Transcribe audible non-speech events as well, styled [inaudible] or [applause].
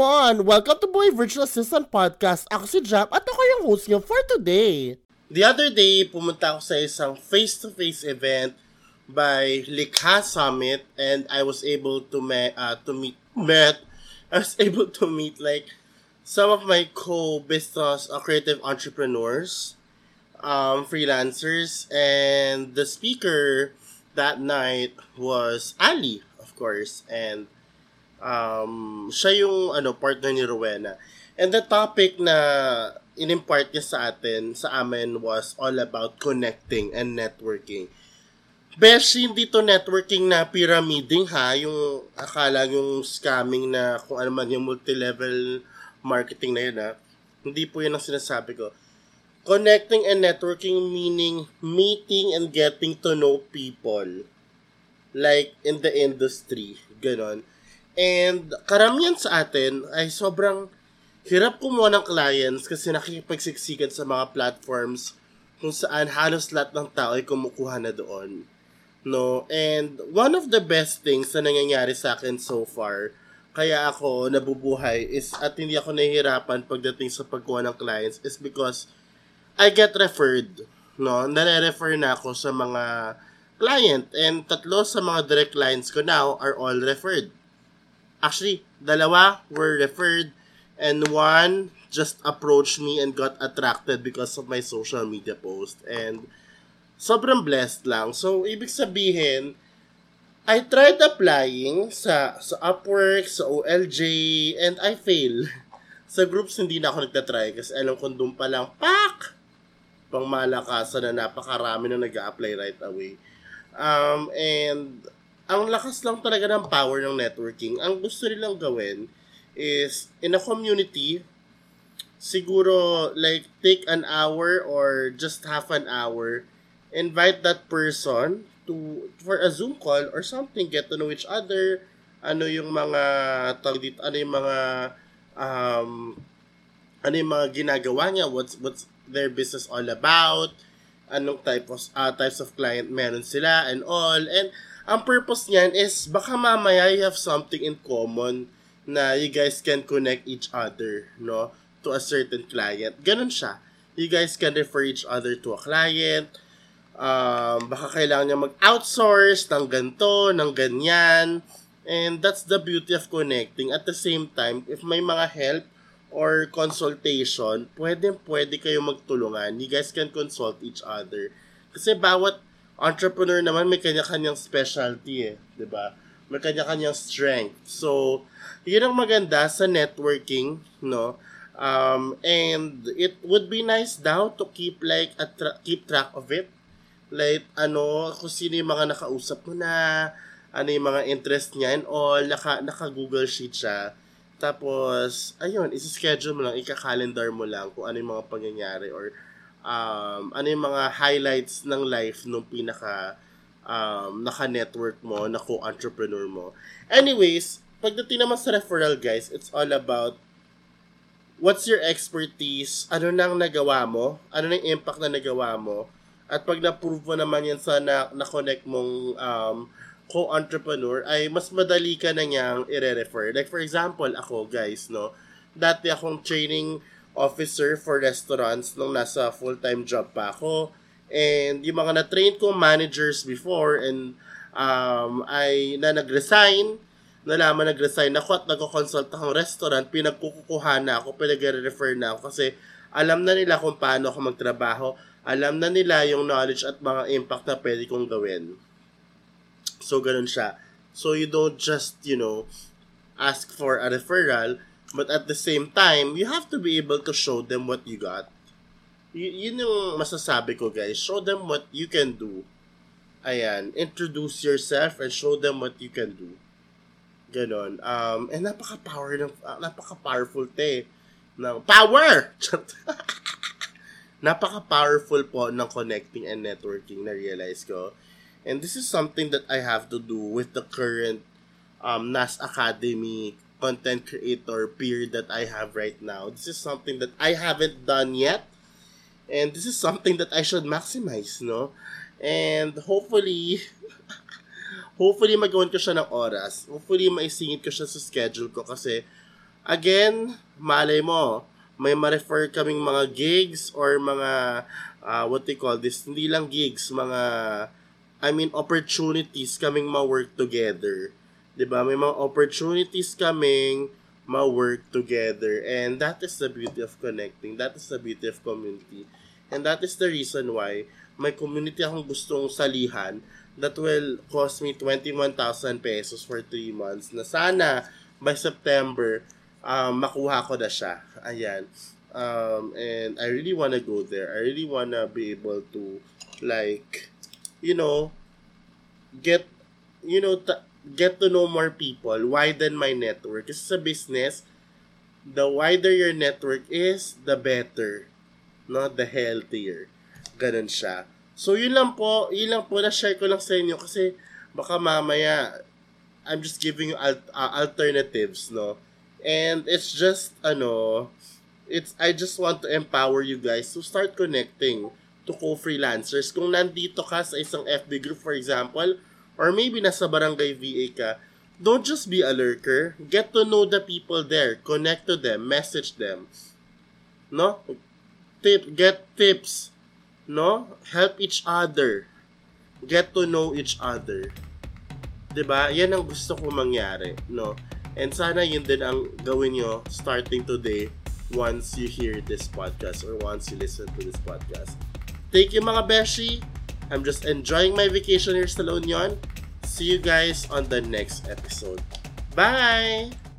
come on! Welcome to Boy Virtual Assistant Podcast. Ako si Jap at ako yung host niyo for today. The other day, pumunta ako sa isang face-to-face event by Likha Summit and I was able to me- uh, to meet met [laughs] I was able to meet like some of my co-business uh, creative entrepreneurs, um, freelancers, and the speaker that night was Ali, of course, and um, siya yung ano, partner ni Rowena. And the topic na in-impart niya sa atin, sa amin, was all about connecting and networking. Besh, hindi to networking na pyramiding ha, yung akala yung scamming na kung ano man yung multi-level marketing na yun ha. Hindi po yun ang sinasabi ko. Connecting and networking meaning meeting and getting to know people. Like in the industry. Ganon. And karamihan sa atin ay sobrang hirap kumuha ng clients kasi nakikipagsiksikan sa mga platforms kung saan halos lahat ng tao ay kumukuha na doon. No? And one of the best things na nangyayari sa akin so far, kaya ako nabubuhay is at hindi ako nahihirapan pagdating sa pagkuha ng clients is because I get referred. No? Nare-refer na ako sa mga client and tatlo sa mga direct clients ko now are all referred. Actually, dalawa were referred and one just approached me and got attracted because of my social media post. And sobrang blessed lang. So, ibig sabihin, I tried applying sa, sa Upwork, sa OLJ, and I fail. [laughs] Sa groups, hindi na ako nagtatry kasi alam ko doon pa lang, pak! Pang malakasan na napakarami na nag apply right away. Um, and ang lakas lang talaga ng power ng networking. Ang gusto nilang gawin is in a community, siguro like take an hour or just half an hour, invite that person to for a Zoom call or something, get to know each other, ano yung mga tawag dito, ano yung mga um, ano yung mga ginagawa niya, what's what's their business all about, anong type of, uh, types of client meron sila and all. And ang purpose niyan is baka mamaya you have something in common na you guys can connect each other, no? To a certain client. Ganun siya. You guys can refer each other to a client. Um, baka kailangan niya mag-outsource ng ganto, ng ganyan. And that's the beauty of connecting. At the same time, if may mga help or consultation, pwede pwede kayo magtulungan. You guys can consult each other. Kasi bawat entrepreneur naman may kanya-kanyang specialty eh, 'di ba? May kanya-kanyang strength. So, 'yun ang maganda sa networking, no? Um, and it would be nice daw to keep like a tra- keep track of it. Like ano, kung sino yung mga nakausap mo na, ano yung mga interest niya and all, naka, naka-Google Sheet siya. Tapos, ayun, isi-schedule mo lang, ika-calendar mo lang kung ano yung mga pangyayari or um, ano yung mga highlights ng life nung pinaka um, naka-network mo, na co-entrepreneur mo. Anyways, pagdating naman sa referral, guys, it's all about what's your expertise, ano nang nagawa mo, ano nang impact na nagawa mo, at pag na-prove mo naman yan sa na- na-connect mong um, co-entrepreneur, ay mas madali ka na niyang i-refer. Like for example, ako guys, no, dati akong training officer for restaurants nung nasa full-time job pa ako. And yung mga na-train ko managers before and um, ay na nag-resign, nalaman nag-resign ako at nagko-consult akong restaurant, pinagkukukuha na ako, pinag-refer na ako kasi alam na nila kung paano ako magtrabaho, alam na nila yung knowledge at mga impact na pwede kong gawin. So, ganun siya. So, you don't just, you know, ask for a referral, but at the same time, you have to be able to show them what you got. Y- yun yung masasabi ko, guys. Show them what you can do. Ayan. Introduce yourself and show them what you can do. Ganon. Um, and napaka-power ng, uh, napaka-powerful te. Ng power! [laughs] napaka-powerful po ng connecting and networking na realize ko. And this is something that I have to do with the current um, NAS Academy content creator period that I have right now. This is something that I haven't done yet. And this is something that I should maximize, no? And hopefully, [laughs] hopefully magawan ko siya ng oras. Hopefully maisingit ko siya sa schedule ko kasi again, malay mo, may ma-refer kaming mga gigs or mga, uh, what they call this, hindi lang gigs, mga, I mean, opportunities kaming ma-work together. 'Di ba? May mga opportunities kaming ma-work together. And that is the beauty of connecting. That is the beauty of community. And that is the reason why may community akong gustong salihan that will cost me 21,000 pesos for 3 months na sana by September um, makuha ko na siya. Ayan. Um, and I really wanna go there. I really wanna be able to like, you know, get, you know, ta- get to know more people, widen my network. Kasi sa business, the wider your network is, the better. No? The healthier. Ganun siya. So, yun lang po. Yun lang po. Na-share ko lang sa inyo kasi baka mamaya I'm just giving you al- uh, alternatives, no? And it's just, ano, it's, I just want to empower you guys to start connecting to co-freelancers. Kung nandito ka sa isang FB group, for example, or maybe nasa barangay VA ka, don't just be a lurker. Get to know the people there. Connect to them. Message them. No? Tip, get tips. No? Help each other. Get to know each other. 'Di ba? Yan ang gusto ko mangyari, no? And sana yun din ang gawin nyo starting today once you hear this podcast or once you listen to this podcast. Thank you mga beshi. I'm just enjoying my vacation here sa La Union. See you guys on the next episode. Bye!